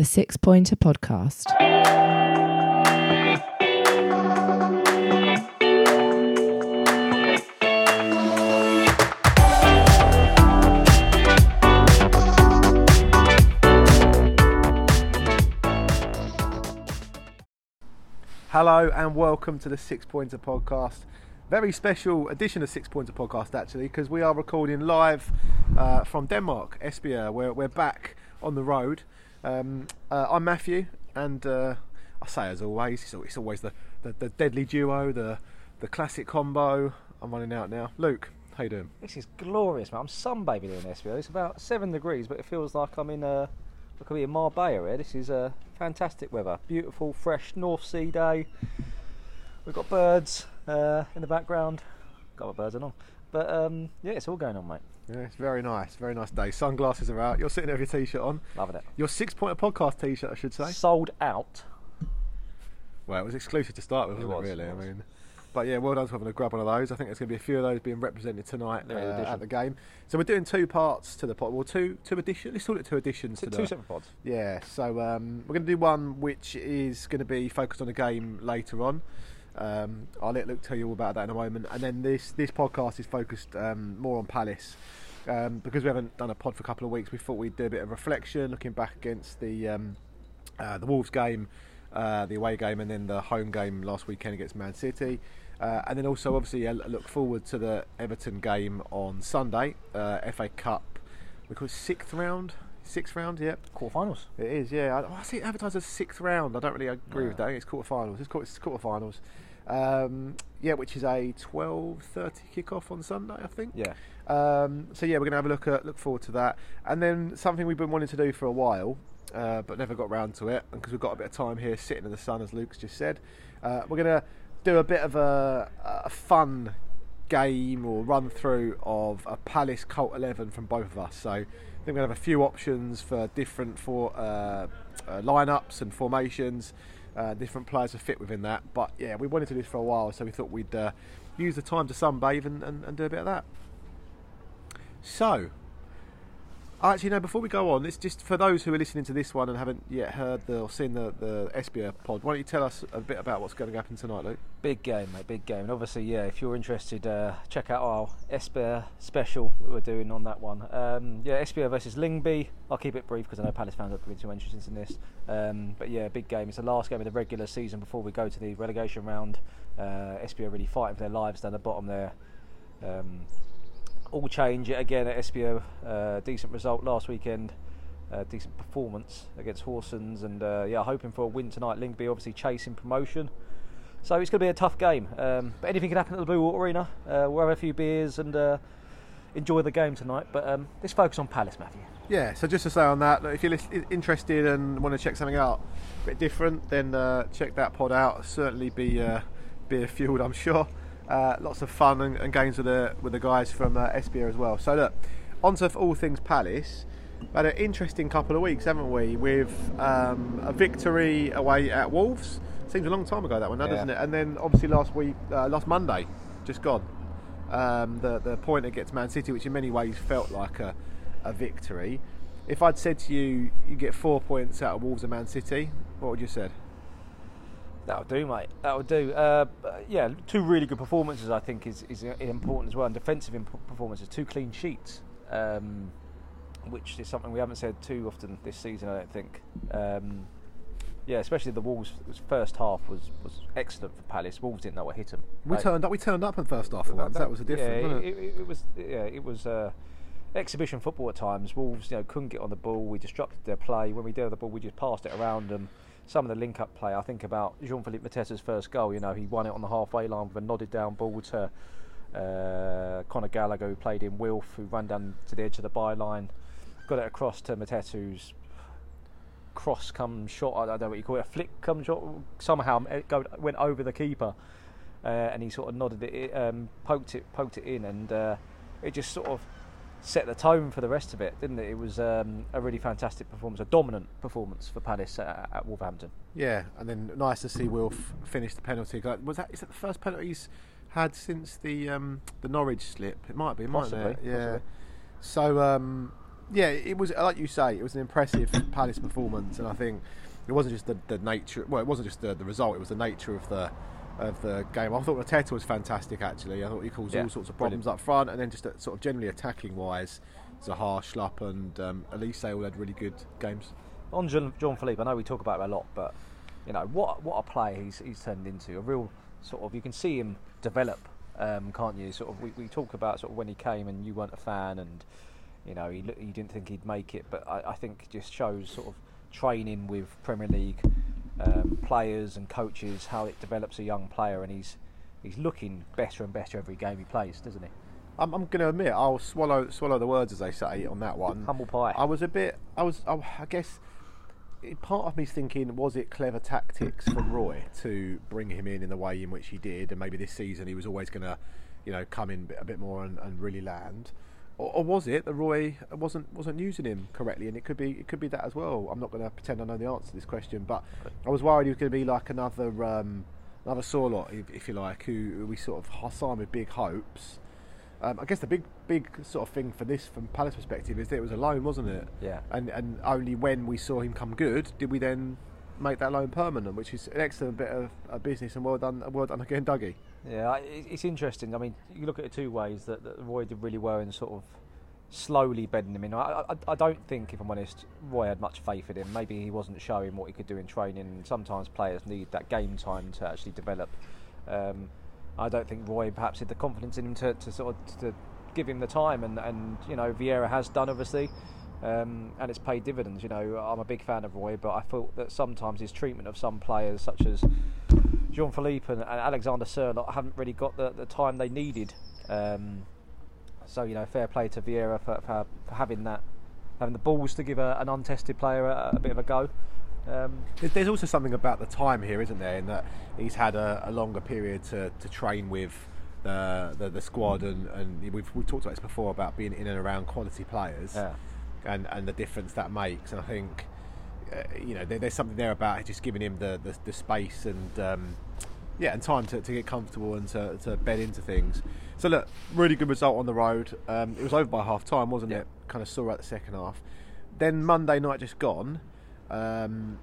the Six Pointer Podcast. Hello and welcome to the Six Pointer Podcast. Very special edition of Six Pointer Podcast, actually, because we are recording live uh, from Denmark, Esbjerg. We're, we're back on the road. Um, uh, I'm Matthew, and uh, I say as always, it's, it's always the, the, the deadly duo, the the classic combo. I'm running out now. Luke, how you doing? This is glorious, man. I'm sunbathing in Esbjerg. It's about seven degrees, but it feels like I'm in uh, like I'm in Marbella here. This is uh, fantastic weather. Beautiful, fresh North Sea day. We've got birds uh, in the background. Got my birds on. But um, yeah, it's all going on, mate. Yeah, it's very nice, very nice day. Sunglasses are out. You're sitting there with your t-shirt on. Loving it. Your Six Pointer Podcast t-shirt, I should say. Sold out. Well, it was exclusive to start with, It wasn't it, was, really? it was. I mean, but yeah, well done for having a grab one of those. I think there's going to be a few of those being represented tonight uh, at the game. So we're doing two parts to the pod. Well, two two editions. Let's call it two editions. Two, two separate pods. Yeah. So um, we're going to do one which is going to be focused on the game later on. Um, I'll let Luke tell you all about that in a moment. And then this this podcast is focused um, more on Palace. Um, because we haven't done a pod for a couple of weeks, we thought we'd do a bit of reflection, looking back against the um, uh, the Wolves game, uh, the away game, and then the home game last weekend against Man City. Uh, and then also, obviously, a look forward to the Everton game on Sunday, uh, FA Cup. We call it sixth round. Sixth round, yep. Quarterfinals. It is, yeah. I, I see it advertised as sixth round. I don't really agree with No. that. It's quarterfinals. It's, quarter, it's quarterfinals. Um, yeah, which is a twelve thirty kickoff on Sunday, I think. Yeah. Um, so yeah, we're going to have a look at look forward to that, and then something we've been wanting to do for a while, uh, but never got round to it, because we've got a bit of time here sitting in the sun, as Luke's just said. Uh, we're going to do a bit of a, a fun game or run through of a Palace Cult Eleven from both of us. So I think to have a few options for different for uh, uh, lineups and formations. Uh, different players to fit within that, but yeah, we wanted to do this for a while, so we thought we'd uh, use the time to sunbathe and, and, and do a bit of that. So, actually, no. Before we go on, it's just for those who are listening to this one and haven't yet heard the, or seen the the SBA pod. Why don't you tell us a bit about what's going to happen tonight, Luke? Big game, mate. Big game. And obviously, yeah, if you're interested, uh, check out our Esbjerg special we're doing on that one. Um, yeah, Esbjerg versus Lyngby. I'll keep it brief because I know Palace fans are going to be too interested in this. Um, but yeah, big game. It's the last game of the regular season before we go to the relegation round. Uh, Esbjerg really fighting for their lives down the bottom there. Um, all change again at SBO. Uh, decent result last weekend. Uh, decent performance against Horsens, and uh, yeah, hoping for a win tonight. Lyngby obviously chasing promotion, so it's going to be a tough game. Um, but anything can happen at the Blue Water Arena. Uh, we'll have a few beers and uh, enjoy the game tonight. But um, let's focus on Palace, Matthew. Yeah. So just to say on that, if you're interested and want to check something out a bit different, then uh, check that pod out. Certainly be uh, beer fueled, I'm sure. Uh, lots of fun and, and games with the with the guys from uh, SBA as well. So look, on to all things Palace. We've had an interesting couple of weeks, haven't we? With um, a victory away at Wolves. Seems a long time ago that one, now, Yeah. doesn't it? And then obviously last week, uh, last Monday, just gone. Um, the the point against Man City, which in many ways felt like a, a victory. If I'd said to you, you get four points out of Wolves and Man City, what would you have said? That'll do, mate. That'll do. Uh, yeah, two really good performances. I think is is important as well. And defensive imp- performances, two clean sheets, um, which is something we haven't said too often this season. I don't think. Um, yeah, especially the Wolves' first half was, was excellent for Palace. Wolves didn't know what hit them. We turned up. We turned up in the first half for once. That was the difference. Yeah, it, it, it was. Yeah, it was. Uh, exhibition football at times. Wolves, you know, couldn't get on the ball. We disrupted their play. When we did have the ball, we just passed it around them. Some of the link-up play, I think about Jean-Philippe Mateta's first goal. You know, he won it on the halfway line with a nodded down ball to uh, Conor Gallagher, who played in Wilf, who ran down to the edge of the byline, got it across to Mateta, who's cross come shot. I don't know what you call it, a flick come shot. Somehow it go, went over the keeper, uh, and he sort of nodded it, um, poked it, poked it in, and uh, it just sort of set the tone for the rest of it, didn't it? It was um, a really fantastic performance, a dominant performance for Palace at, at Wolverhampton. Yeah, and then nice to see Wilf finish the penalty. Was that is that the first penalty he's had since the um, the Norwich slip? It might be, mightn't Possibly, it? Yeah. possibly. So um, yeah, it was like you say, it was an impressive Palace performance, and I think it wasn't just the, the nature. Well, it wasn't just the, the result; it was the nature of the of the game. I thought Mateta was fantastic. Actually, I thought he caused Yeah, all sorts of brilliant. problems up front, and then just uh, sort of generally attacking wise, Zaha, Schlupp, and um, Olise all had really good games. on John, John Philippe, I know we talk about him a lot, but you know what what a player he's he's turned into. A real sort of you can see him develop, um, can't you? Sort of we, we talk about sort of when he came and you weren't a fan and you know he, he didn't think he'd make it, but I, I think just shows sort of training with Premier League um, players and coaches how it develops a young player, and he's he's looking better and better every game he plays, doesn't he? I'm, I'm going to admit, I'll swallow swallow the words as they say on that one. Humble pie. I was a bit. I was. I, I guess. Part of me's thinking, was it clever tactics from Roy to bring him in in the way in which he did, and maybe this season he was always going to, you know, come in a bit, a bit more and, and really land, or, or was it that Roy wasn't wasn't using him correctly? And it could be it could be that as well. I'm not going to pretend I know the answer to this question, but I was worried he was going to be like another um, another Sørloth, if, if you like, who, we sort of signed with big hopes. Um, I guess the big, big sort of thing for this, from Palace perspective, is that it was a loan, wasn't it? Yeah. And and only when we saw him come good did we then make that loan permanent, which is an excellent bit of uh, business and well done, well done again, Dougie. Yeah, it's interesting. I mean, you look at it two ways. That, that Roy did really well in sort of slowly bedding him in. I, I, I don't think, if I'm honest, Roy had much faith in him. Maybe he wasn't showing what he could do in training. Sometimes players need that game time to actually develop. Um, I don't think Roy perhaps had the confidence in him to, to sort of to give him the time. And, and you know, Vieira has done obviously. Um, and it's paid dividends. You know, I'm a big fan of Roy, but I thought that sometimes his treatment of some players, such as Jean Philippe and, and Alexander Sørloth, haven't really got the, the time they needed. Um, so you know, fair play to Vieira for, for, for having that, having the balls to give a, an untested player a, a bit of a go. Um, There's- also something about the time here, isn't there? In that he's had a, a longer period to, to train with the, the the squad, and, and we've we've talked about this before about being in and around quality players, Yeah. and and the difference that makes. And I think you know there, there's something there about just giving him the the, the space and um, yeah, and time to, to get comfortable and to, to bed into things. So look, really good result on the road. Um, it was over by half time, wasn't Yeah. it? Kind of saw at the second half. Then Monday night just gone. Um,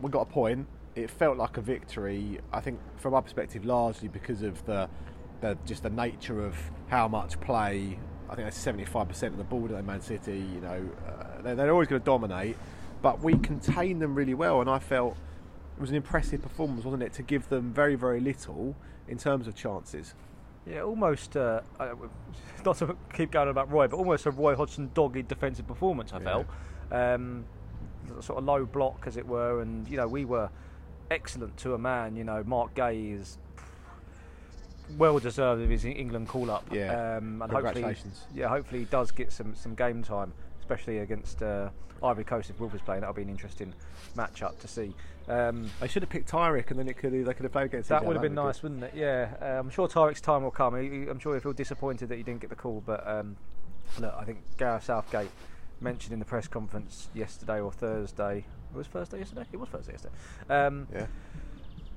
we got a point. It felt like a victory. I think from our perspective, largely because of the, the just the nature of how much play. I think that's seventy five percent of the ball at Man City. You know, uh, they're, they're always going to dominate, but we contained them really well, and I felt it was an impressive performance, wasn't it, to give them very very little in terms of chances. yeah, almost. Uh, uh, not to keep going about Roy, but almost a Roy Hodgson dogged defensive performance. I Yeah. felt um, sort of low block, as it were, and you know we were excellent to a man. You know, Marc Guéhi is well deserved of his England call up. Yeah. um, and hopefully, Congratulations. yeah, hopefully he does get some, some game time, especially against uh, Ivory Coast if Wolves playing. That'll be an interesting match-up to see. Um, They should have picked Tyrick, and then it could they could have played against. that would have been That'd nice, wouldn't it? Yeah, uh, I'm sure Tyrick's time will come. He, he- I'm sure he'll feel disappointed that he didn't get the call, but um, look, I think Gareth Southgate mentioned in the press conference yesterday or Thursday. It was Thursday yesterday. It was Thursday yesterday. Um. Yeah.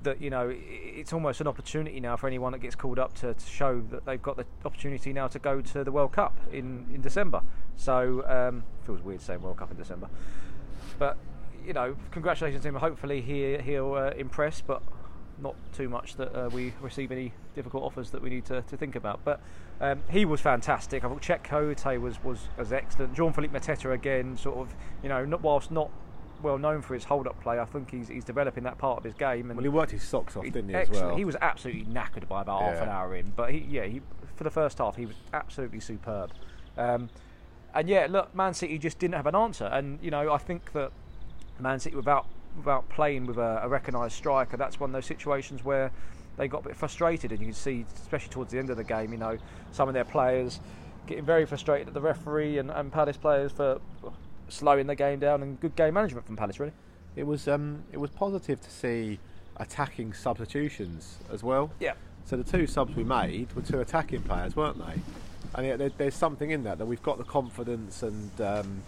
That you know it's almost an opportunity now for anyone that gets called up to, to show that they've got the opportunity now to go to the World Cup in, in December. So um, feels weird saying World Cup in December, but you know, congratulations to him. Hopefully he he'll uh, impress, but not too much that uh, we receive any difficult offers that we need to, to think about. But um, he was fantastic. I thought Cheikhou Kouyaté was, was was excellent. Jean Philippe Mateta again, sort of you know, not whilst not well known for his hold up play, I think he's he's developing that part of his game. And Well, he worked his socks off, he- didn't he? As well. He was absolutely knackered by about half an hour in, but he, yeah, he, for the first half, he was absolutely superb. Um, and yeah, look, Man City just didn't have an answer, and you know, I think that Man City without without playing with a, a recognised striker, that's one of those situations where they got a bit frustrated, and you can see, especially towards the end of the game, you know, some of their players getting very frustrated at the referee and, and Palace players for slowing the game down, and good game management from Palace, really. It was um, it was positive to see attacking substitutions as well. Yeah. So the two subs we made were two attacking players, weren't they? And yeah, there, there's something in that that we've got the confidence and um,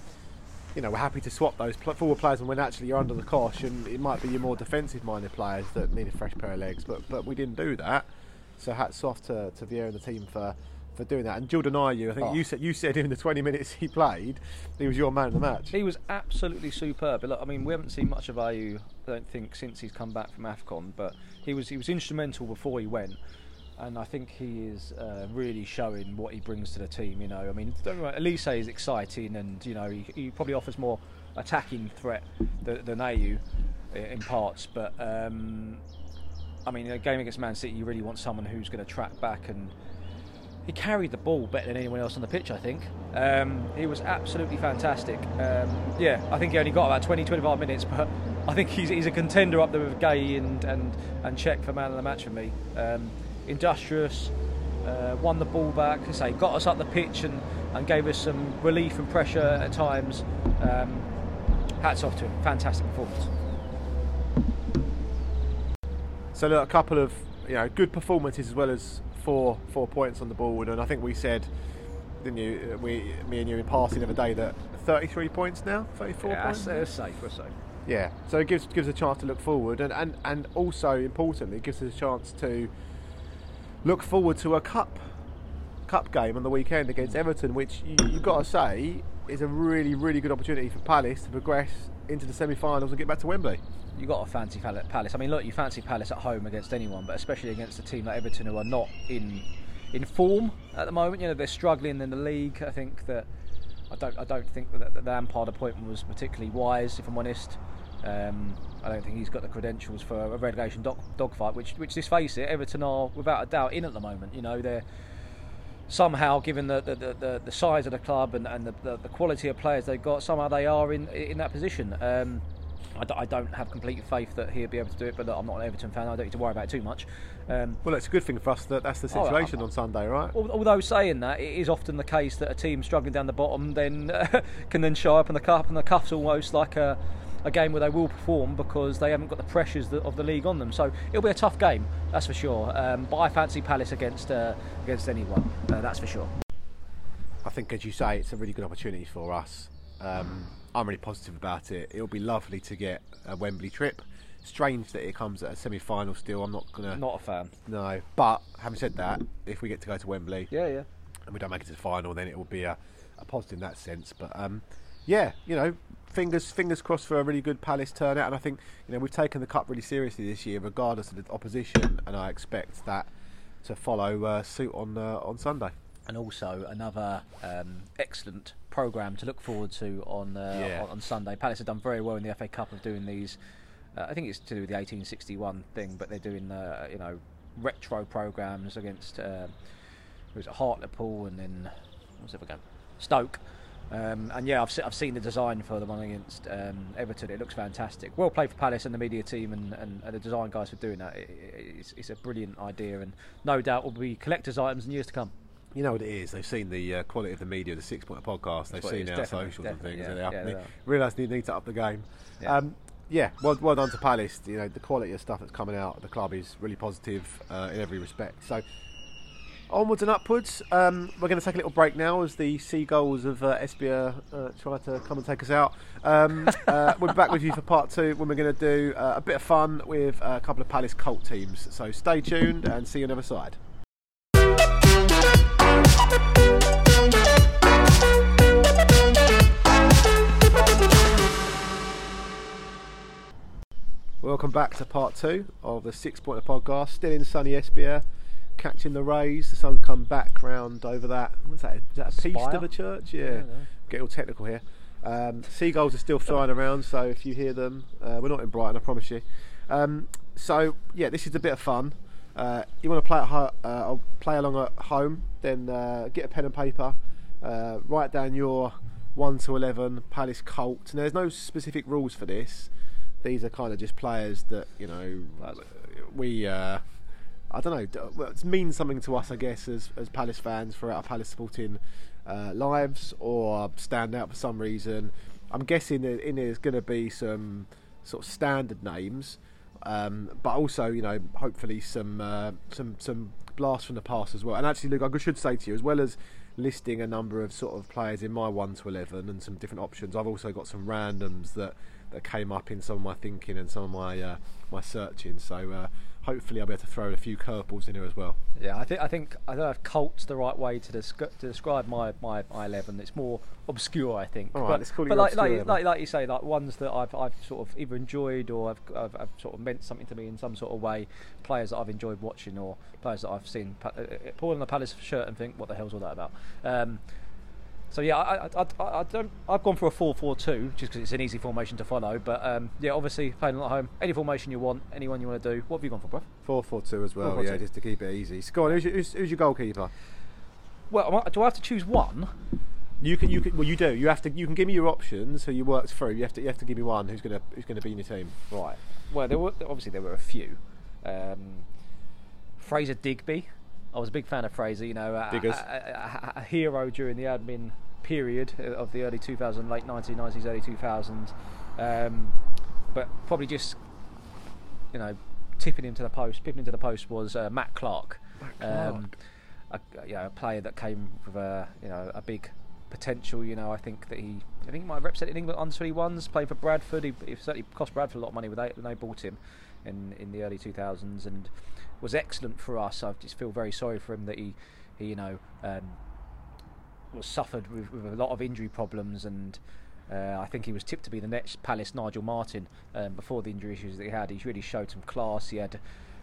you know we're happy to swap those pl- forward players and when actually you're under the cosh and it might be your more defensive-minded players that need a fresh pair of legs, but but we didn't do that. So hats off to, to Vieira and the team for for doing that. And Jordan Ayew, I think Oh. you said you said in the 20 minutes he played, he was your man of the match. He was absolutely superb. Look, I mean, we haven't seen much of Ayew, I don't think, since he's come back from Afcon, but he was he was instrumental before he went, and I think he is uh, really showing what he brings to the team. You know, I mean, Olise is exciting, and you know, he, he probably offers more attacking threat than, than Ayew i- in parts, but. Um, I mean, a game against Man City, you really want someone who's going to track back and he carried the ball better than anyone else on the pitch, I think. Um, he was absolutely fantastic. Um, yeah, I think he only got about 20, 25 minutes, but I think he's, he's a contender up there with Guéhi and, and, and Cheikhou for man of the match for me. Um, industrious, uh, won the ball back, I say, got us up the pitch and, and gave us some relief and pressure at times. Um, hats off to him. Fantastic performance. So look, a couple of you know good performances as well as four four points on the board, and I think we said, didn't you? uh, We, me and you in passing the other day that 33 points now, 34 Yeah, points. uh, safe, we're safe. Yeah, so it gives gives a chance to look forward, and, and, and also importantly, it gives us a chance to look forward to a cup cup game on the weekend against Everton, which you, you've got to say is a really really good opportunity for Palace to progress into the semi-finals and get back to Wembley. you got to fancy Palace. I mean, look, you fancy Palace at home against anyone, but especially against a team like Everton who are not in in form at the moment. You know, they're struggling in the league. I think that I don't I don't think that the Lampard appointment was particularly wise, if I'm honest. Um, I don't think he's got the credentials for a relegation dog, dogfight, which which let's face it, Everton are without a doubt in at the moment. You know, they're somehow, given the, the, the, the, size of the club and, and the, the, the quality of players they've got, somehow they are in in that position. Um, I, d- I don't have complete faith that he'll be able to do it, but look, I'm not an Everton fan. I don't need to worry about it too much. Um, Well, it's a good thing for us that that's the situation I- on Sunday, right? although saying that, it is often the case that a team struggling down the bottom then can then show up in the cup, and the cup's almost like a, a game where they will perform because they haven't got the pressures of the league on them. So it'll be a tough game, that's for sure. Um, but I fancy Palace against uh, against anyone, uh, that's for sure. I think, as you say, it's a really good opportunity for us. Um, I'm really positive about it. It'll be lovely to get a Wembley trip. Strange that it comes at a semi-final. Still, I'm not gonna. Not a fan. No, but having said that, if we get to go to Wembley Yeah, yeah. and we don't make it to the final, then it will be a, a positive in that sense. But um, yeah, you know, fingers fingers crossed for a really good Palace turnout. And I think you know we've taken the cup really seriously this year, regardless of the opposition. And I expect that to follow uh, suit on uh, on Sunday. and also another um, excellent program to look forward to on, uh, Yeah. on on Sunday. Palace have done very well in the FA Cup of doing these. Uh, I think it's to do with the 1861 thing, but they're doing uh, you know retro programs against uh, it Hartlepool and then what's other game Stoke. Um, and yeah, I've, se- I've seen the design for the one against um, Everton. It looks fantastic. Well played for Palace and the media team and, and, and the design guys for doing that. It, it- it's, it's a brilliant idea, and no doubt will be collectors' items in years to come. You know what it is. They've seen the uh, quality of the media, the six point podcast. They've That's what it seen our socials and things. yeah, and yeah, they they realise they need to up the game. Yeah. Um, yeah, well, well done to Palace. You know the quality of stuff that's coming out of the club is really positive uh, in every respect. So onwards and upwards. Um, we're going to take a little break now as the seagulls of uh, Esbjerg uh, try to come and take us out. Um, uh, we'll be back with you for part two when we're going to do uh, a bit of fun with a couple of Palace cult teams. So stay tuned and see you on the other side. Welcome back to part two of the Six Pointer Podcast. Still in sunny Esbjerg, catching the rays. The sun's come back round over that. What's that? Is that a piece of a church? Yeah. Get all technical here. Um, seagulls are still flying around, so if you hear them, uh, we're not in Brighton, I promise you. Um, so yeah, this is a bit of fun. Uh, you want to play at ho- uh, play along at home? Then uh, get a pen and paper. Uh, write down your one to eleven Palace cult. And there's no specific rules for this. These are kind of just players that you know we. I don't know. Well, it means something to us, I guess, as as Palace fans for our Palace supporting uh, lives, or stand out for some reason. I'm guessing that in there's going to be some sort of standard names, um, but also you know hopefully some uh, some some blasts from the past as well. And actually, Luke, I should say to you as well as listing a number of sort of players in my one to eleven and some different options. I've also got some randoms that that came up in some of my thinking and some of my uh, my searching. So uh, hopefully I'll be able to throw a few curveballs in here as well. Yeah, I think I think I don't know if cult's the right way to, descri- to describe my, my, my eleven. It's more obscure, I think. All right, but let's call it but your like, obscure like, like like you say, like ones that I've I've sort of either enjoyed or I've, I've, I've sort of meant something to me in some sort of way. Players that I've enjoyed watching or players that I've seen pa- uh, uh, pull on the Palace shirt and think, what the hell's all that about? Um, so yeah, I, I, I, I don't. I've gone for a four-four-two just because it's an easy formation to follow. But um, yeah, obviously playing at home, any formation you want, anyone you want to do. What have you gone for, bro? Four four two as well. 4-4-2. Yeah, just to keep it easy. On. Who's your, who's, who's your goalkeeper? Well, do I have to choose one? You can. You can. Well, you do. You have to. You can give me your options. So you worked through. You have to. You have to give me one. Who's gonna Who's gonna be in your team? Right. Well, there were obviously there were a few. Um, Fraser Digby. I was a big fan of Fraser. You know, a, a, a, a hero during the admin period of the early 2000s, late 1990s, early 2000s. Um, but probably just you know tipping into the post, pipping into the post was uh, Matt Clarke. Um, a, you know, a player that came with a you know a big potential. You know, I think that he, I think he might have represented England under 21s, playing for Bradford. He, he certainly cost Bradford a lot of money when they, when they bought him in in the early 2000s, and was excellent for us. I just feel very sorry for him that he, he you know, um, was suffered with, with a lot of injury problems and. Uh, I think he was tipped to be the next Palace Nigel Martyn um, before the injury issues that he had. He really showed some class. He had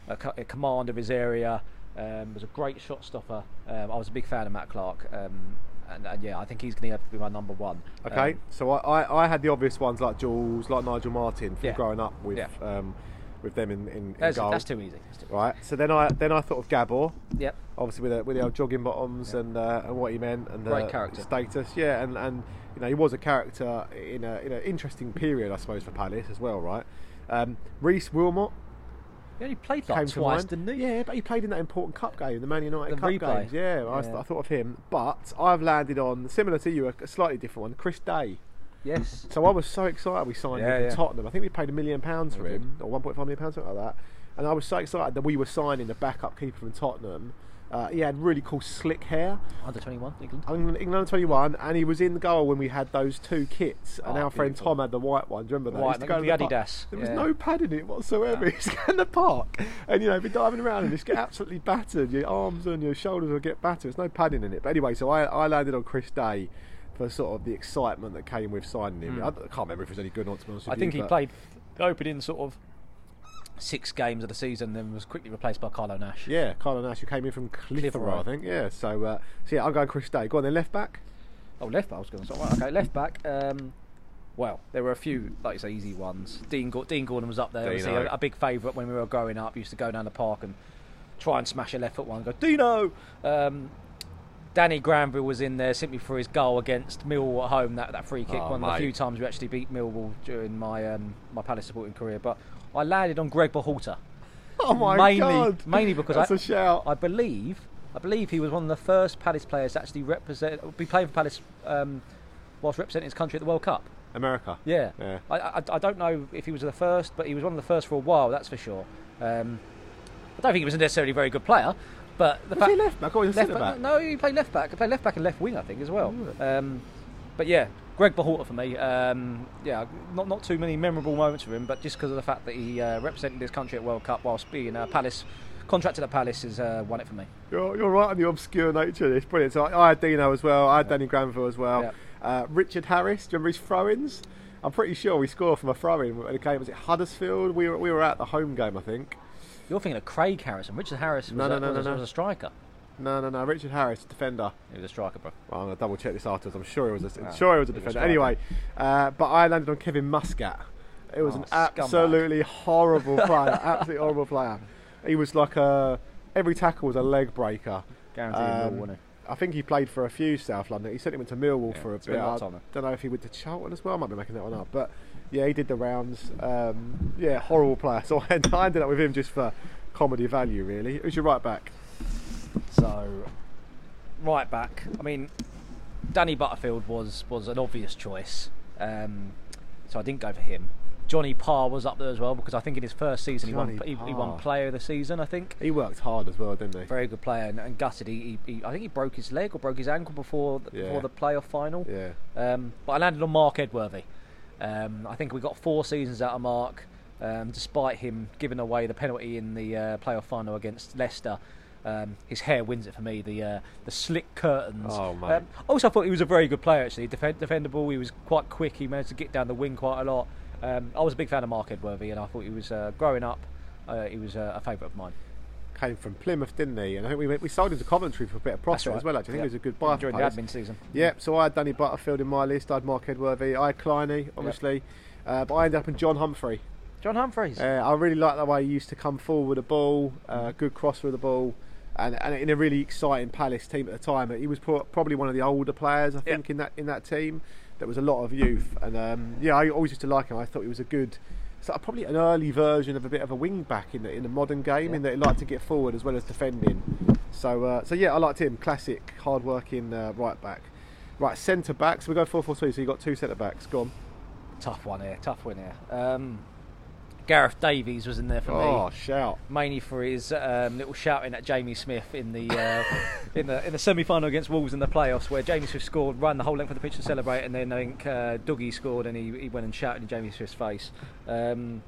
a, a command of his area. Um, was a great shot stopper. Um, I was a big fan of Matt Clarke, um, and, and yeah, I think he's going to have to be my number one. Okay, Um, so I, I, I had the obvious ones like Jules, like Nigel Martyn from Yeah. growing up with Yeah. With them in, in, in that's, goal. that's too easy. That's too Right. So then I then I thought of Gabor. Yep. obviously with the, with the old jogging bottoms Yeah. and uh, and what he meant and Great uh, character. status. Yeah, and and you know he was a character in a in an interesting period, I suppose, for Palace as well, right? Um, Rhys Wilmot He only played like twice, didn't he? Yeah, but he played in that important cup game, the Man United The Cup replay. games. Yeah, I, Yeah. I thought of him, but I've landed on similar to you, a, a slightly different one, Chris Day. Yes. So I was so excited we signed Yeah, him yeah. Tottenham. I think we paid a million pounds for him, or 1.5 million pounds, something like that. And I was so excited that we were signing the backup keeper from Tottenham. Uh, he had really cool slick hair. Under 21, England. England England under 21, and he was in the goal when we had those two kits. And Oh, our friend. Tom had the white one. Do you remember that? White, the- go the park. Adidas, There was yeah. no padding in it whatsoever. He's go in the park, and you know, be diving around and just get absolutely battered. Your arms and your shoulders will get battered. There's no padding in it. But anyway, so I, I landed on Chris Day for sort of the excitement that came with signing him. Mm. I, can't remember if it was any good or not. To be honest I think you, he played opening sort of six games of the season, then was quickly replaced by Carlo Nash. Yeah, Carlo Nash, who came in from Clitheroe. I think. Yeah, so uh, so yeah, I'm going Chris Day. Go on then, left back. Oh, left back. I was going to say. Right, okay, left back. Um, well, there were a few, like you say, easy ones. Dean, Dean Gordon was up there. Dino. a, a big favourite when we were growing up. Used to go down the park and try and smash a left foot one. And go Dino. Um, Danny Granville was in there simply for his goal against Millwall at home. That, that free kick, Oh, one of the few times we actually beat Millwall during my um, my Palace supporting career. But I landed on Greg Berhalter. Oh my mainly, god! Mainly because That's I, a shout. I believe, I believe he was one of the first Palace players to actually represent, be playing for Palace um, whilst representing his country at the World Cup. America. Yeah. Yeah. I, I, I don't know if he was the first, but he was one of the first for a while. That's for sure. Um, I don't think he was necessarily a very good player, but the Was fact he left back or left back? No, he played left back. He played left back and left wing, I think, as well. Um, but yeah, Greg Berhalter for me. Um, yeah, not not too many memorable moments for him, but just because of the fact that he uh, represented his country at World Cup whilst being uh, Palace contracted at Palace has uh, won it for me. You're, you're right on the obscure nature of this. Brilliant. So I, I had Dino as well. I had Danny Granville as well. Yeah. Uh, Richard Harris. Do you remember his throw-ins? I'm pretty sure we scored from a throw-in when it came. Was it Huddersfield? We were we were at the home game, I think. You're thinking of Craig Harrison. Richard Harris was, No, a, no, no, was, no, no. was a striker. No, no, no. Richard Harris, defender. He was a striker, bro. Well, I'm gonna double check this afterwards. I'm sure he was a, Ah, sure he was a he was defender. striker. Anyway, uh, but I landed on Kevin Muscat. It was Oh, an scumbag. absolutely horrible player. absolutely horrible player. He was like a every tackle was a leg breaker. Guaranteed Um, I think he played for a few South London. He certainly went to Millwall Yeah, for a bit. I of time there. don't know if he went to Charlton as well. I might be making that one up, but yeah, he did the rounds. Um, yeah, horrible player. So I ended up with him just for comedy value, really. Who's your right back? So, right back. I mean, Danny Butterfield was was an obvious choice, um, so I didn't go for him. Johnny Parr was up there as well because I think in his first season he won, he, he won Player of the Season. I think He worked hard as well, didn't he? very good player and, and gutted. He, he, I think he broke his leg or broke his ankle before the, Yeah. before the playoff final. Yeah. Um, but I landed on Marc Edworthy. Um, I think we got four seasons out of Marc. Um, despite him giving away the penalty in the uh, playoff final against Leicester, um, his hair wins it for me. The uh, the slick curtains. Oh. Um, also, I thought he was a very good player. Actually, Defend- defendable. He was quite quick. He managed to get down the wing quite a lot. Um, I was a big fan of Marc Edworthy, and I thought he was uh, growing up. Uh, he was uh, a favourite of mine. Came from Plymouth, didn't he? And I think we went, we sold him to Coventry for a bit of profit right. as well. Actually, I think Yeah. he was a good buy during the admin season. Yep, so I had Danny Butterfield in my list, I had Marc Edworthy, I had Kleiny, obviously, uh, but I ended up in John Humphrey. John Humphreys. Uh, I really like the way he used to come forward with the ball, uh, good cross of the ball, and, and in a really exciting Palace team at the time. He was pro- probably one of the older players, I think, in that in that team. There was a lot of youth, and um, yeah, I always used to like him. I thought he was a good, so probably an early version of a bit of a wing back in the in the modern game, Yeah. in that he liked to get forward as well as defending. So uh, so yeah, I liked him. Classic, hard working uh, right back. Right, centre backs. So we go four four two. So you got two centre backs. Go on. Tough one here. Tough one here. Um, Gareth Davies was in there for Oh, me. shout! mainly for his um, little shouting at Jamie Smith in the uh, in the in the semi final against Wolves in the playoffs, where Jamie Smith scored, ran the whole length of the pitch to celebrate, and then I think uh, Dougie scored, and he, he went and shouted in Jamie Smith's face. Um,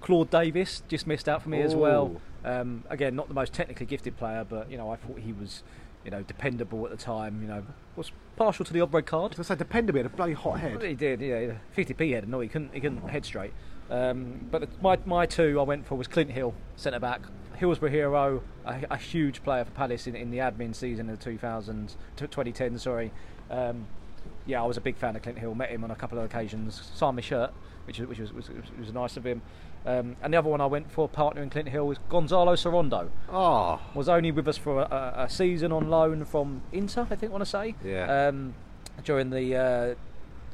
Claude Davis just missed out for me as well. Um, again, not the most technically gifted player, but you know I thought he was you know dependable at the time. You know was partial to the odd red card. I was going to say, dependable. He had a bloody hot head. He did, yeah. 50p head. No, he couldn't. He couldn't head straight. Um, but the, my my two I went for was Clint Hill, centre back. Hillsborough hero, a, a huge player for Palace in, in the admin season of the 2000s, 2010. Sorry. Um, yeah, I was a big fan of Clint Hill. Met him on a couple of occasions. Signed my shirt, which was which was, was, was nice of him. Um, and the other one I went for, partner in Clint Hill, was Gonzalo Sorondo. Oh, Was only with us for a, a, a season on loan from Inter, I think. I Want to say. Yeah. Um, during the uh,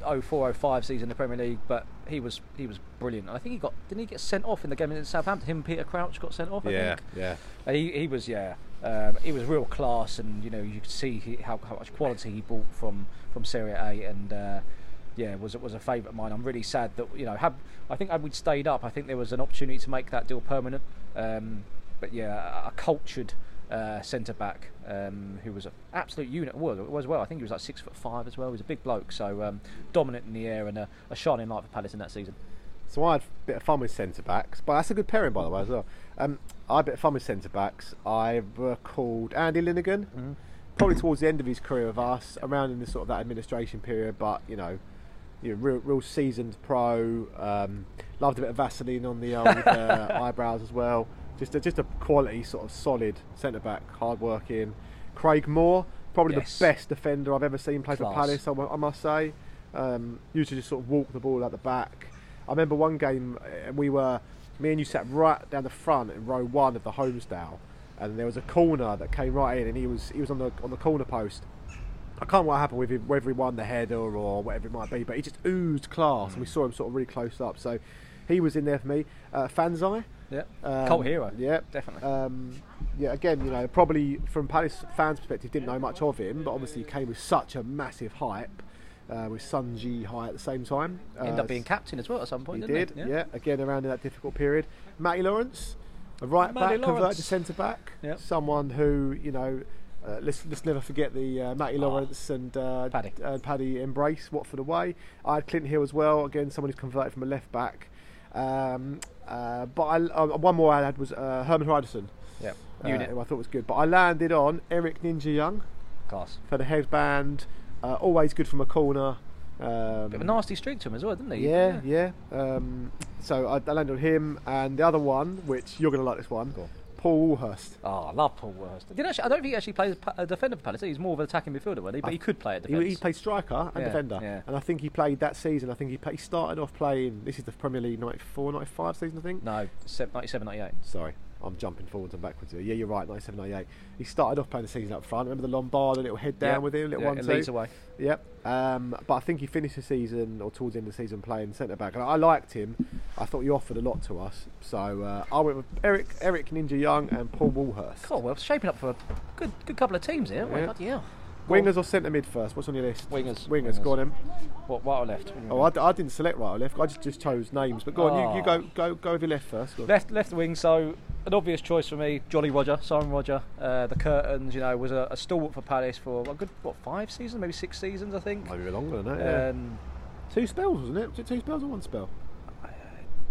04-05 season in the Premier League, but he was he was brilliant. I think he got didn't he get sent off in the game in Southampton? Him Peter Crouch got sent off. I yeah, think. yeah. And he, he was yeah, um, he was real class, and you know you could see he, how, how much quality he brought from from Serie A, and uh, yeah, was was a favourite of mine. I'm really sad that you know had I think had we stayed up, I think there was an opportunity to make that deal permanent. Um, but yeah, a, a cultured uh, centre back um, who was an absolute unit was as well. I think he was like six foot five as well. He was a big bloke, so um, dominant in the air and a, a shining light for Palace in that season. So I had a bit of fun with centre backs, but that's a good pairing by the way as well. Um, I had a bit of fun with centre backs. I recalled Andy Linighan, probably towards the end of his career with us, around in the sort of that administration period. But you know, you know real, real seasoned pro. Um, loved a bit of Vaseline on the old uh, eyebrows as well. Just a, just a quality sort of solid centre back, hard working. Craig Moore, probably Yes. the best defender I've ever seen play for Class. Palace. I, I must say. Um, used to just sort of walk the ball out the back. I remember one game uh, we were, me and you sat right down the front in row one of the Holmesdale, and there was a corner that came right in, and he was he was on the on the corner post. I can't remember what happened with him, whether he won the header or whatever it might be, but he just oozed class, and we saw him sort of really close up. So he was in there for me. Uh, Fan Zhiyi, Yeah, um, cult hero. Yeah, definitely. Um, yeah, again, you know, probably from Palace fans' perspective, didn't know much of him, but obviously he came with such a massive hype, uh, with Sun Jihai at the same time. Ended Uh, up being captain as well at some point. he didn't did, he? yeah. Again, around in that difficult period. Matty Lawrence, a right Matty back, converted to centre back. Yep. Someone who, you know, uh, let's, let's never forget the uh, Matty Oh. Lawrence and uh, Paddy. uh, Paddy embrace Watford away. I had Clinton Hill as well. Again, someone who's converted from a left back. Um, uh, but I, uh, one more I had was uh, Hermann Hreidarsson, Yeah, uh, unit who I thought was good. But I landed on Eric Ninja Young class. for the headband. Uh, always good from a corner. Um, Bit of a nasty streak to him as well, didn't he? yeah, yeah. Um, so I, I landed on him, and the other one, which you're going to like this one, Go on. Paul Warhurst. Oh, I love Paul Warhurst. Did actually, I don't think he actually plays a defender for Palace. He's more of an attacking midfielder, wasn't he? But he could play at He, defence. he played striker and Yeah, defender, yeah. and I think he played that season. I think he, play, he started off playing. This is the Premier League 94, 95 season, I think. No, se- 97, 98. Sorry, I'm jumping forwards and backwards here. Yeah, you're right, 97, 98. He started off playing the season up front. Remember the Lombard, a little head down Yeah, with him, a little yeah, one two. leads away. Yep. Um, but I think he finished the season or towards the end of the season playing centre back, and I, I liked him. I thought he offered a lot to us. So uh, I went with Eric, Eric Ninja Young, and Paul Warhurst. Cool. Well, shaping up for a good, good couple of teams here. Yeah. Bloody hell. Wingers or centre mid first? What's on your list? Wingers. Wingers. Go on then. What, right or left? Oh, I, d- I didn't select right or left. I just, just chose names. But go on, you, you go go go with your left first. Go. Left, left wing. So an obvious choice for me, Jolly Roger, Simon Rodger. Uh, the curtains, you know, was a, a stalwart for Palace for a good what five seasons, maybe six seasons, I think. Maybe a longer than that. Yeah. Um, two spells, wasn't it? Was it two spells or one spell? no,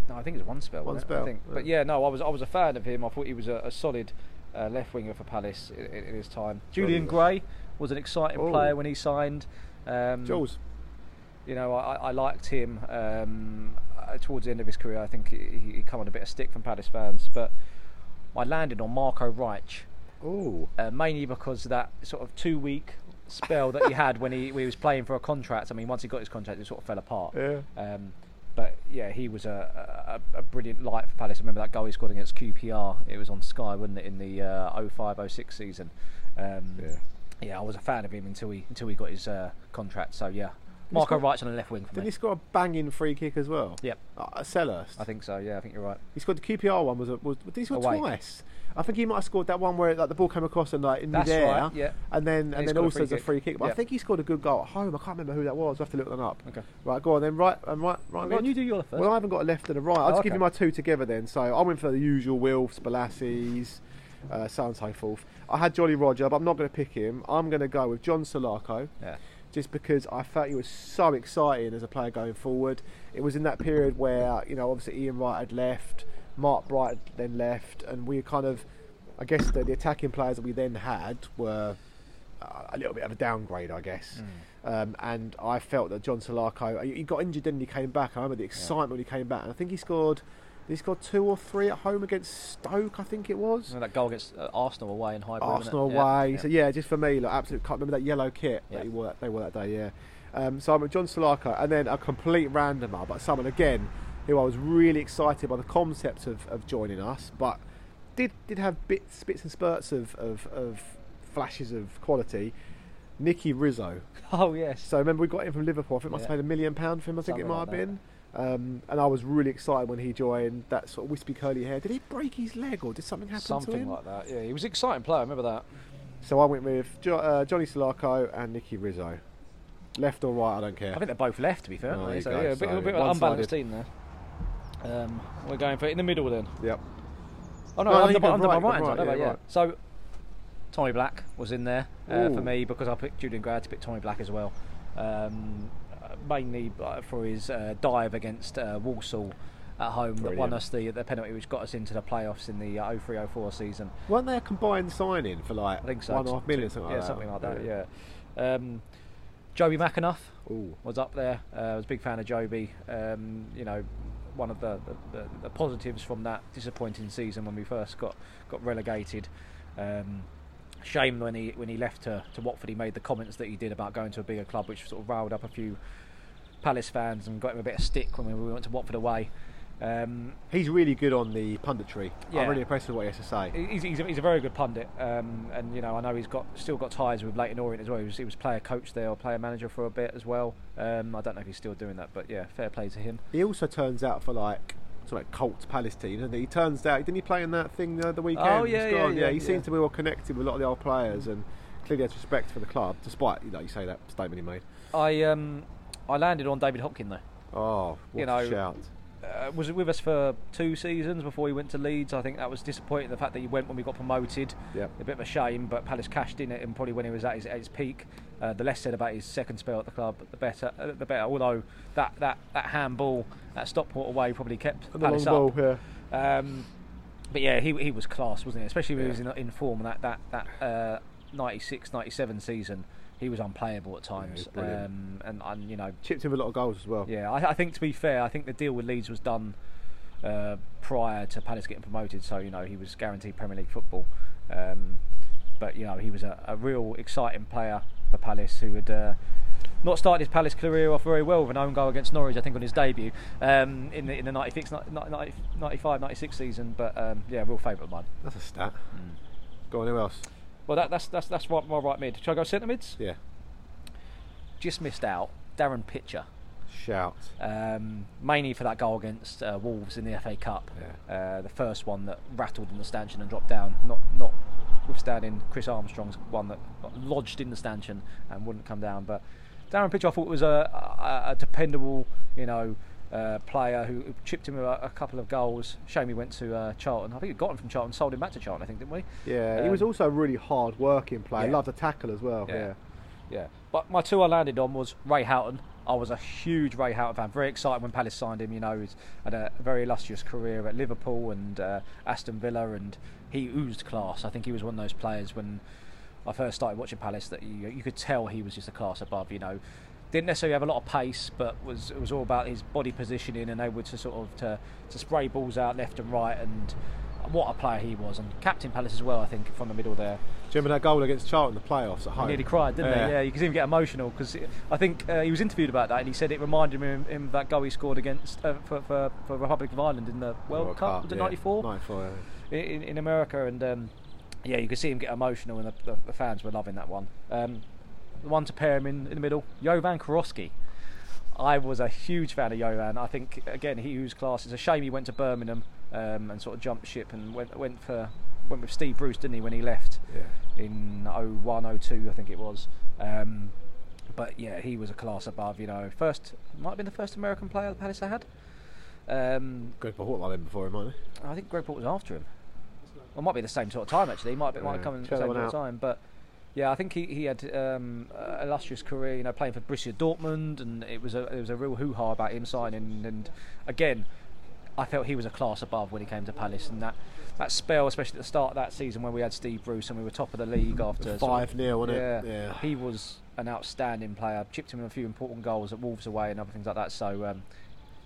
No, I think it was one spell. One spell, I think. But yeah. yeah, no, I was I was a fan of him. I thought he was a, a solid uh, left winger for Palace in, in, in his time. Julian. Gray was an exciting Oh. player when he signed. Um, Jules. you know, I, I liked him um, uh, towards the end of his career. I think he, he come on a bit of stick from Palace fans, but I landed on Marco Reich Oh. uh, mainly because of that sort of two week spell that he had when he, when he was playing for a contract. I mean, once he got his contract, it sort of fell apart. Yeah. Um, but yeah, he was a, a, a brilliant light for Palace. I remember that goal he scored against QPR. It was on Sky, wasn't it, in the uh, 05-06 season? Um, Yeah. Yeah, I was a fan of him until he until he got his uh, contract. So yeah, Marco Wright's on the left wing for Didn't me. he score a banging free kick as well? Yep, Uh, a Selhurst. I think so. Yeah, I think you're right. He scored the QPR one. Was, a, was did he score Away. twice? I think he might have scored that one where like the ball came across and like in That's midair, right, yeah. and then he and then a also free a kick. free kick. But I think he scored a good goal at home. I can't remember who that was. I will have to look that up. Okay. Right, go on then. Right, and right, right. On, mid. you do your first. Well, I haven't got a left and a right. I'll Oh, just give you my two together then. So I went for the usual Wilfs, Bolasies, uh, so on and so forth. I had Jolly Roger, but I'm not going to pick him. I'm going to go with John Salako yeah. just because I felt he was so exciting as a player going forward. It was in that period where, you know, obviously Ian Wright had left, Mark Bright then left, and we kind of, I guess the, the attacking players that we then had were a little bit of a downgrade, I guess. Um, and I felt that John Salako, he got injured then he came back. I remember the excitement when he came back. And I think he scored, he scored two or three at home against Stoke, I think it was. Remember that goal against uh, Arsenal away in Highbury. Arsenal away. yeah. So yeah, just for me, like absolutely can't remember that yellow kit Yeah. that he wore. That, they wore that day. Yeah. Um, so I'm with John Salako, and then a complete randomer, but someone again who I was really excited by the concept of, of joining us, but did did have bits bits and spurts of, of, of flashes of quality. Nicky Rizzo. Oh yes. So remember we got him from Liverpool. I think it must have paid a million pound for him. I think Something it might like have been. Um, and I was really excited when he joined. That sort of wispy curly hair. Did he break his leg or did something happen to him? Something like that. Yeah, he was an exciting player. I remember that. So I went with jo- uh, Johnny Salako and Nicky Rizzo. Left or right, I don't care. I think they're both left, to be fair. Oh, so yeah, a bit, So a bit of an unbalanced team there. Um, we're going for it in the middle then. Yep. Oh no, No, under, under right, my right hand right, yeah, Yeah, right. So Tommy Black was in there uh, for me because I picked Julian Gray to pick Tommy Black as well. Um, mainly uh, for his uh, dive against uh, Walsall at home that won us the, the penalty which got us into the playoffs in the uh, 03-04 season. Weren't they a combined signing for like I think so. one and a half million, something yeah, like that? something like that. Yeah. Um, Jobi McAnuff Ooh. was up there. Uh, I was a big fan of Jobi. Um, you know, one of the, the, the, the positives from that disappointing season when we first got got relegated. Um, shame when he when he left to, to Watford, he made the comments that he did about going to a bigger club, which sort of riled up a few Palace fans and got him a bit of stick when we went to Watford away. Um, He's really good on the punditry. Yeah. I'm really impressed with what he has to say. he's, he's, a, he's a very good pundit, um, and you know I know he's got still got ties with Leyton Orient as well. He was, he was player coach there or player manager for a bit as well. Um, I don't know if he's still doing that, but yeah, fair play to him. He also turns out for like sort of like Colts Palace team, doesn't he? He turns out didn't he play in that thing the weekend? Oh, yeah, It's yeah, yeah, He yeah. seems to be well connected with a lot of the old players and clearly has respect for the club, despite you know you say that statement he made. I um, I landed on David Hopkin though. Oh, what You a know, shout! uh, was it with us for two seasons before he went to Leeds. I think that was disappointing. The fact that he went when we got promoted, Yep. a bit of a shame. But Palace cashed in it, and probably when he was at his, at his peak. Uh, the less said about his second spell at the club, the better. Uh, the better. Although that that that handball at Stockport away probably kept And Palace up. ball, yeah. Um, but yeah, he he was class, wasn't he? Especially when Yeah. he was in, in form. That that that uh, 96, 97 season, he was unplayable at times. brilliant. um, and, and you know, Chipped him a lot of goals as well. yeah, I, I think to be fair, I think the deal with Leeds was done uh, prior to Palace getting promoted, so you know he was guaranteed Premier League football. Um, but you know he was a, a real exciting player for Palace who had. Uh, not started his Palace career off very well with an own goal against Norwich, I think, on his debut um, in the in the 96, 90, 95, 96 season. But um, yeah, real favourite of mine. That's a stat. Hmm. Go on, who else? Well, that, that's that's that's right, my right mid. Shall I go centre mids? Yeah, Just missed out. Darren Pitcher. shout. um, mainly for that goal against uh, Wolves in the FA Cup. Yeah. Uh, the first one that rattled in the stanchion and dropped down, not not withstanding Chris Armstrong's one that got lodged in the stanchion and wouldn't come down. But Darren Pitcher, I thought was a, a, a dependable, you know. Uh, player who who chipped him a, a couple of goals. Shame he went to uh, Charlton. I think he got him from Charlton, sold him back to Charlton. I think, didn't we? Yeah, he was Um, also a really hard working player. yeah. Loved to tackle as well. Yeah. Yeah. Yeah, but my two I landed on was Ray Houghton I was a huge Ray Houghton fan. Very excited when Palace signed him. You know, he's had a very illustrious career at Liverpool and uh, Aston Villa, and he oozed class. I think he was one of those players when I first started watching Palace that you, you could tell he was just a class above. You know, didn't necessarily have a lot of pace, but was it was all about his body positioning and able to sort of to, to spray balls out left and right. And what a player he was, and captain Palace as well. I think from the middle there. Do you remember that goal against Charlton in the playoffs at home? He nearly cried, didn't Yeah. he? Yeah, you could see him get emotional because I think uh, he was interviewed about that, and he said it reminded him, him of that goal he scored against uh, for, for for Republic of Ireland in the World, Cup. Was it yeah. '94? 94, yeah. in, in America, and um, yeah, you could see him get emotional, and the, the, the fans were loving that one. Um, the one to pair him in, in the middle, Jovan Kirovski. I was a huge fan of Jovan. I think again he was class. It's a shame he went to Birmingham um, and sort of jumped ship and went went for went with Steve Bruce, didn't he, when he left Yeah. in 01, 02, I think it was. Um, but yeah, he was a class above. You know, first might have been the first American player the Palace had. Um, Good for Hawkline then before him, might he? I think Greg Port was after him. Well, it might be the same sort of time actually. He might, be, might have come in the same sort of time. But yeah, I think he, he had um, an illustrious career. You know, playing for Borussia Dortmund, and it was a it was a real hoo ha about him signing. And again, I felt he was a class above when he came to Palace, and that. That spell, especially at the start of that season when we had Steve Bruce and we were top of the league after of- 5-0, wasn't it? yeah, Yeah. he was an outstanding player. Chipped him in a few important goals at Wolves away and other things like that. So, um,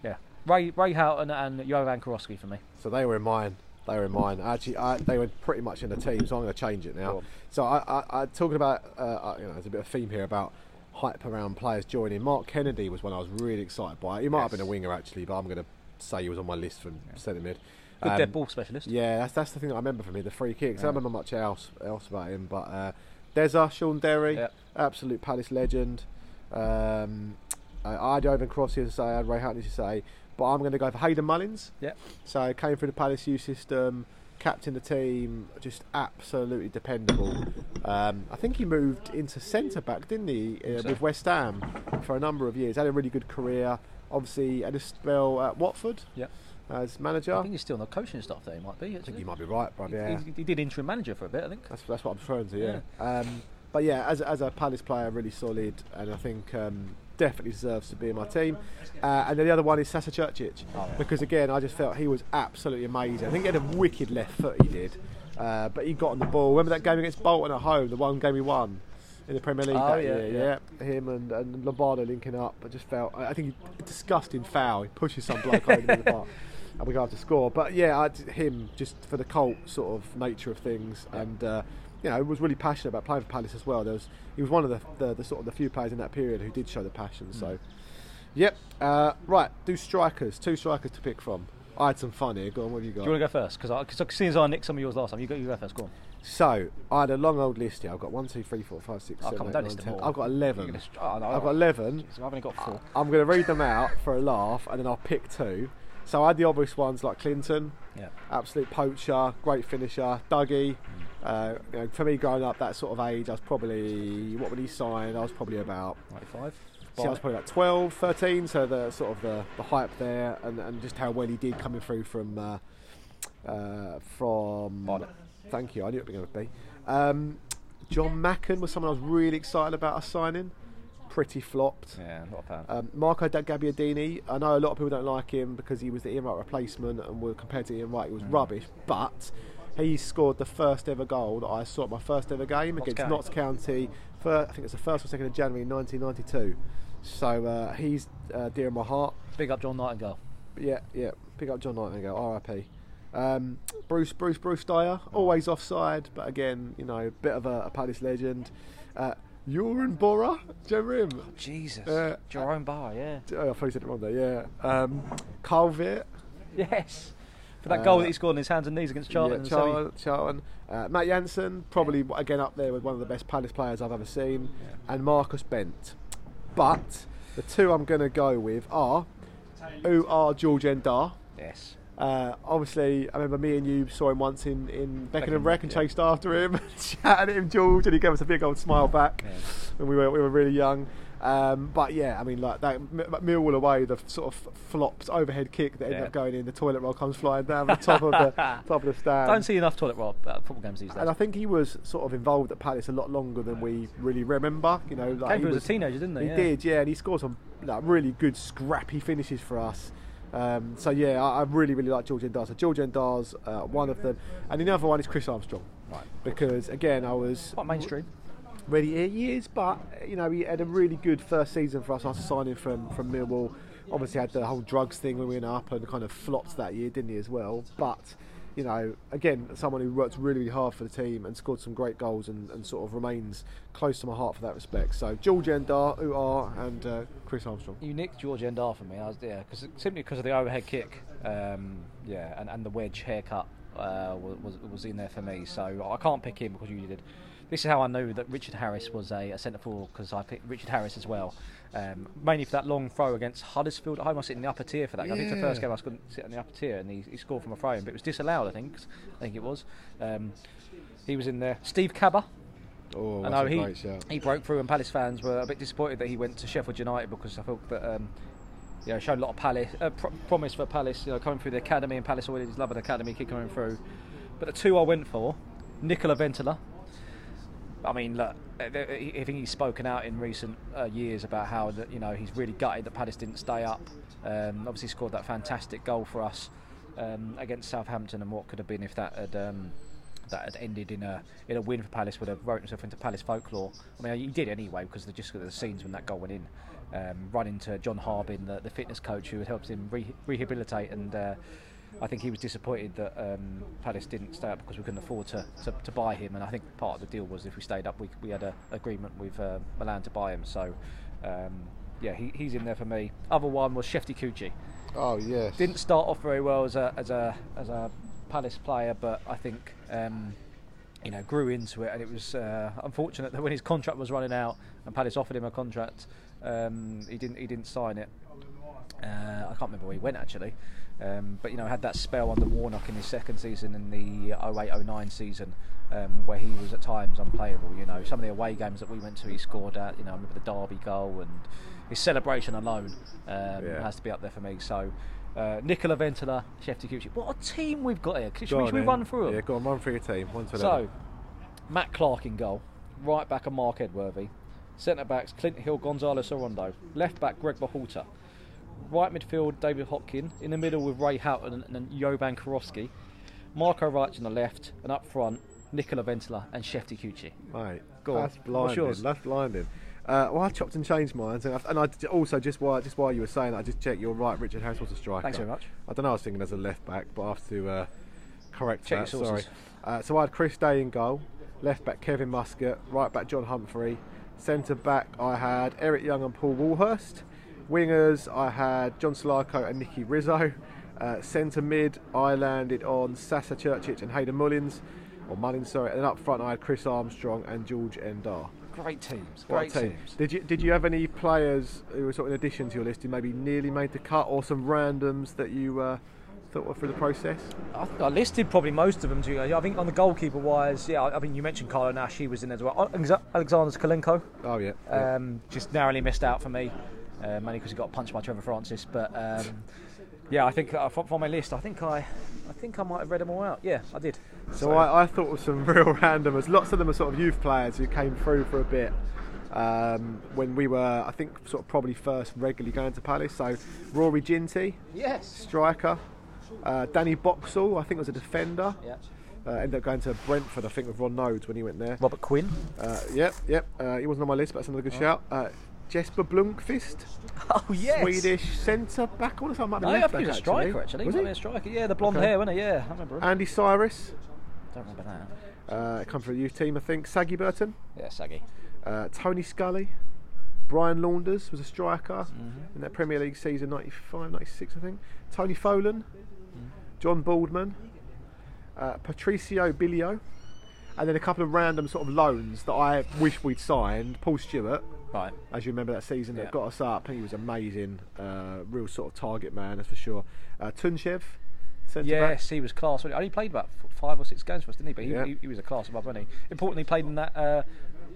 yeah, Ray Ray Houghton and Jovan Kirovski for me. So they were in mine. They were in mine. Actually, I, they were pretty much in the team, so I'm going to change it now. So I, I, I talking about, uh, you know, there's a bit of theme here about hype around players joining. Mark Kennedy was one I was really excited by. He might have been a winger actually, but I'm going to say he was on my list from centre mid. Good Um, dead ball specialist. Yeah, that's that's the thing that I remember from him, the free kicks. I don't remember much else else about him, but uh, Deza, Shaun Derry, Yep. absolute Palace legend. Um, I, had Owen Cross here I say, I had Ray as you say, but I'm going to go for Hayden Mullins. Yep. So came through the Palace youth system, captain the team, just absolutely dependable. Um, I think he moved into centre back, didn't he, uh, with West Ham for a number of years. Had a really good career. Obviously, had a spell at Watford Yep. as manager. I think he's still the coaching staff there. He might be. I think you might be right. He- Yeah. he, he did interim manager for a bit, I think. That's that's what I'm referring to. Yeah. Um, but yeah, as a- as a Palace player, really solid, and I think um, definitely deserves to be in my team. Uh, and then the other one is Sasa Curcic, Oh, yeah. because again, I just felt he was absolutely amazing. I think he had a wicked left foot. He did, uh, but he got on the ball. Remember that game against Bolton at home, the one game he won. In the Premier League Oh, that yeah, year, yeah. Him and, and Lombardo linking up. I just felt, I I think he, a disgusting foul. He pushes some bloke over the park, and we go have to score. But yeah, I, him just for the cult sort of nature of things, and uh, you know, was really passionate about playing for Palace as well. There was, he was one of the, the, the sort of the few players in that period who did show the passion. So, yep, uh, right, do strikers, two strikers to pick from. I had some fun here. Go on, what have you got? Do you want to go first? Because because seeing as I nicked some of yours last time, you go, you go first. Go on. So I had a long old list here. I've got one, two, three, four, five, six, Oh, seven, eight, nine, ten. I've got eleven. gonna oh, no, I've got eleven. Jeez, I've only got four. I'm going to read them out for a laugh, and then I'll pick two. So I had the obvious ones like Clinton, Yeah. absolute poacher, great finisher. Dougie, uh, you know, for me growing up that sort of age, I was probably what would he sign? I was probably about. 95. See, I was probably about 12, 13, so the sort of the, the hype there, and, and just how well he did coming through from uh, uh, from. Barnet. Thank you. I knew it was going to be. Um, Jon Macken was someone I was really excited about us signing. Pretty flopped. Yeah, not a fan. Um, Marco da Gabbiadini, I know a lot of people don't like him because he was the Ian Wright replacement and were compared to Ian Wright, he was Mm. rubbish. But he scored the first ever goal that I saw at my first ever game Notts against County. Notts County. For, I think it's the first or second of January 1992. So uh, he's uh, dear in my heart. Big up John Nightingale. Yeah, yeah. Pick up John Nightingale, R.I.P. Um, Bruce, Bruce, Bruce Dyer, always offside, but again, you know, a bit of a, a Palace legend. Uh, Joran Bora, do you remember him? Jesus. Uh, Jerome Barr, yeah. Oh, I thought you said it wrong there. Yeah, um, Carl Veart, Yes. For that goal Uh, that he scored on his hands and knees against Charlton. yeah. Charlton, Charlton. Uh, Matt Jansen, probably again up there with one of the best Palace players I've ever seen, and Marcus Bent. But the two I'm going to go with are who are George Ndah. Yes. Uh, obviously, I remember me and you saw him once in, in Beckenham Rec and yeah. chased after him, shouting at him, George, and he gave us a big old smile back Yeah. when we were we were really young. Um, but yeah, I mean, like that Millwall away, the sort of flopped overhead kick that ended Yeah. up going in, the toilet roll comes flying down the top of the top of the stand. Don't see enough toilet roll at football games these days. and I think he was sort of involved at Palace a lot longer than we really remember. You know, like Came he was- a teenager, didn't he? He Yeah. did, yeah, and he scored some like, really good scrappy finishes for us. Um, so yeah, I, I really, really like George Ndah. So George Ndah's uh, one of them, and the other one is Chris Armstrong. Right. Because again, I was Quite mainstream. Really, he is, but you know, he had a really good first season for us after signing from from Millwall. Obviously, had the whole drugs thing when we went up and kind of flopped that year, didn't he, as well? But you know, again, someone who worked really, really hard for the team and scored some great goals and, and sort of remains close to my heart for that respect. So, George Ndah, Uar, and uh, Chris Armstrong. You nicked George Ndah for me. I was yeah, cause, simply because of the overhead kick, um, yeah, and, and the wedge haircut uh, was, was in there for me. So I can't pick him because you did. This is how I knew that Richard Harris was a, a centre forward because I picked Richard Harris as well. Um, mainly for that long throw against Huddersfield at home. I was sitting in the upper tier for that. I think it's the first game I was going to sit in the upper tier, and he, he scored from a throw in, but it was disallowed. I think. I think it was. Um, he was in there. Steve Kabba. Oh, I know he he broke through, and Palace fans were a bit disappointed that he went to Sheffield United because I thought that um, you know showed a lot of Palace uh, pr- promise for Palace, you know, coming through the academy, and Palace always love an academy kid coming through. But the two I went for, Nicola Ventola. I mean, look, uh, uh, I think he's spoken out in recent uh, years about how that you know he's really gutted that Palace didn't stay up. Um, obviously, scored that fantastic goal for us um, against Southampton, and what could have been if that had um, that had ended in a in a win for Palace would have wrote himself into Palace folklore. I mean, he did anyway because just the scenes when that goal went in. Um, run into John Harbin, the, the fitness coach who had helped him re- rehabilitate, and uh, I think he was disappointed that um, Palace didn't stay up because we couldn't afford to, to, to buy him. And I think part of the deal was if we stayed up, we, we had an agreement with uh, Milan to buy him. So um, yeah, he, he's in there for me. Other one was Shefki Kuqi Oh yes. didn't start off very well as a as a as a Palace player, but I think um, you know grew into it, and it was uh, unfortunate that when his contract was running out and Palace offered him a contract, um, he didn't he didn't sign it. Uh, I can't remember where he went actually, um, but you know had that spell under Warnock in his second season in the 08-09 season. Um, where he was at times unplayable, you know. Some of the away games that we went to, he scored at. You know, I remember the Derby goal and his celebration alone um, Yeah. has to be up there for me. So, uh, Nicola Ventola, Shefki Kuqi. What a team we've got here. Should, Go we- should we run through them? Yeah, go on, run through your team. One to So, Matt Clarke in goal, right back, and Marc Edworthy, centre backs Clint Hill, Gonzalo Sorondo, left back Gregg Berhalter, right midfield David Hopkin, in the middle with Ray Houghton and, and Jovan Kirovski, Marco Reich on the left, and up front Nicola Ventola and Shefki Kuqi. Mate, Go on. that's blinding. That's blinding. Uh, well, I chopped and changed mine, and, I, and I also just while just while you were saying that, I just checked. You're right. Richard Harris was a striker. Thanks very much. I don't know. I was thinking as a left back, but I have to uh, correct Check that. your Sorry. Uh, so I had Chris Day in goal, left back Kevin Muscat, right back John Humphrey, centre back I had Eric Young and Paul Warhurst. Wingers I had John Salako and Nicky Rizzo. Uh, centre mid I landed on Sasa Curcic and Hayden Mullins, or Mullins, sorry. And up front I had Chris Armstrong and George Ndah. Great teams. What Great team. teams. Did you did you have any players who were sort of in addition to your list who maybe nearly made the cut, or some randoms that you uh, thought were through the process? I, think I listed probably most of them to you. I think on the goalkeeper wise, yeah, I, I mean you mentioned Carlo Nash, he was in there as well. Alexa- Alexander Kolinko, Oh yeah. yeah. um, just narrowly missed out for me, uh, mainly because he got punched by Trevor Francis. But um, yeah, I think uh, from, from my list, I think I, I think I might have read them all out. Yeah, I did. So I, I thought of some real randomers. Lots of them are sort of youth players who came through for a bit um, when we were, I think, sort of probably first regularly going to Palace. So Rory Ginty, yes. striker. Uh, Danny Boxall, I think was a defender. Yeah. Uh, ended up going to Brentford, I think, with Ron Noades when he went there. Robert Quinn. Uh, yep, yep. Uh, he wasn't on my list, but that's another good shout. Jesper Blomqvist, Oh yes. Swedish centre back. All the time, might No, I think he was a striker actually. Was he? a striker. Yeah, the blonde Okay. hair, wasn't he? Yeah, I remember him. Andy Cyrus, Don't remember that. uh, come from the youth team, I think. Saggy Burton. Yeah, Saggy. Uh, Tony Scully, Brian Launders was a striker Mm-hmm. in that Premier League season 95 96, I think. Tony Folan, Mm-hmm. John Baldman, uh, Patrizio Billio, and then a couple of random sort of loans that I wish we'd signed. Paul Stewart, Right. as you remember that season Yeah. that got us up, he was amazing, uh, real sort of target man, that's for sure. Uh, Tunchev, centre back. Yes, he was class. he? Only played about five or six games for us, didn't he? But he, Yeah. he, he was a class above, wasn't he? Importantly, played in that uh,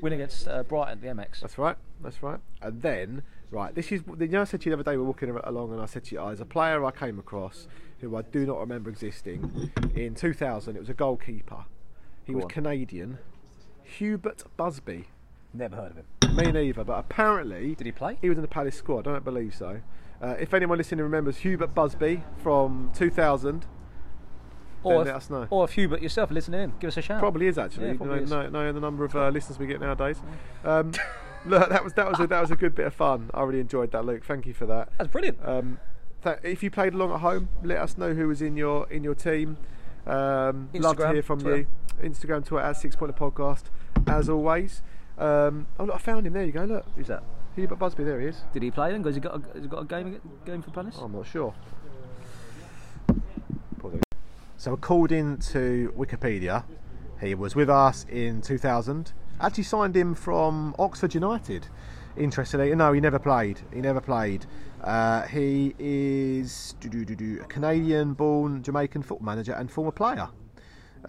Win against uh, Brighton at the Amex. That's right. That's right. And then, right, this is. You know, I said to you the other day we were walking along, and I said to you, there's a player I came across who I do not remember existing. In 2000, it was a goalkeeper. He Go was on. Canadian. Hubert Busby. Never heard of him. Me neither, but apparently Did he play? he was in the Palace squad. I don't believe so. Uh, if anyone listening remembers Hubert Busby from 2000, Or if, let us know. or if Hubert yourself listening in, give us a shout. Probably is actually. Yeah, probably no, is. no, no, the number of uh, listeners we get nowadays. Um, look, that was that was a, that was a good bit of fun. I really enjoyed that, Luke. Thank you for that. That's brilliant. Um, th- if you played along at home, let us know who was in your in your team. Um, love to hear from Twitter. you. Instagram, Twitter, at Six Pointer Podcast, as always. Um, oh look, I found him. There you go. Look, Who's that? Hubert Busby. There he is. Did he play then? Has he got a, has he got a game game for Palace? I'm not sure. So, according to Wikipedia, he was with us in 2000. Actually, signed him from Oxford United. Interestingly, no, he never played. He never played. Uh, he is a Canadian-born Jamaican football manager and former player.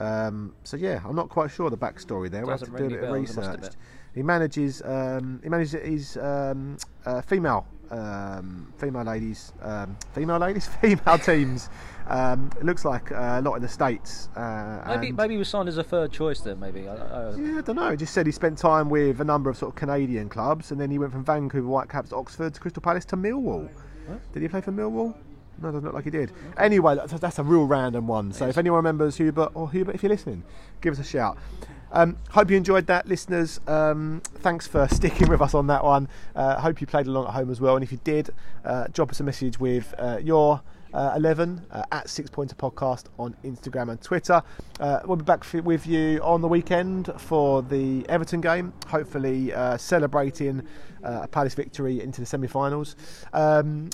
Um, so yeah, I'm not quite sure the backstory there. We'll have to do a bit of research. He manages. Um, he manages his um, uh, female um, female ladies, um, female ladies, female teams. Um, it looks like uh, a lot in the states. Uh, Maybe maybe he was signed as a third choice then. Maybe. I, I, yeah, I don't know. He just said he spent time with a number of sort of Canadian clubs, and then he went from Vancouver Whitecaps to Oxford to Crystal Palace to Millwall. Did he play for Millwall? No, doesn't look like he did. Anyway, that's, that's a real random one. So if anyone remembers Hubert or Hubert, if you're listening, give us a shout. Um, hope you enjoyed that, listeners. Um, thanks for sticking with us on that one. Uh, hope you played along at home as well. And if you did, uh, drop us a message with uh, your uh, 11 uh, at Six Pointer Podcast on Instagram and Twitter. Uh, we'll be back with you on the weekend for the Everton game, hopefully celebrating a Palace victory into the semi finals. Um,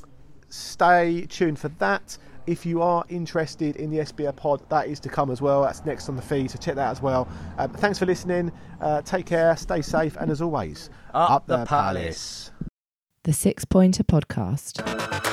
stay tuned for that. If you are interested in the SBA pod, that is to come as well. That's next on the feed, so check that out as well. Um, thanks for listening. Uh, take care, stay safe, and as always, Up the Palace. The Six Pointer Podcast.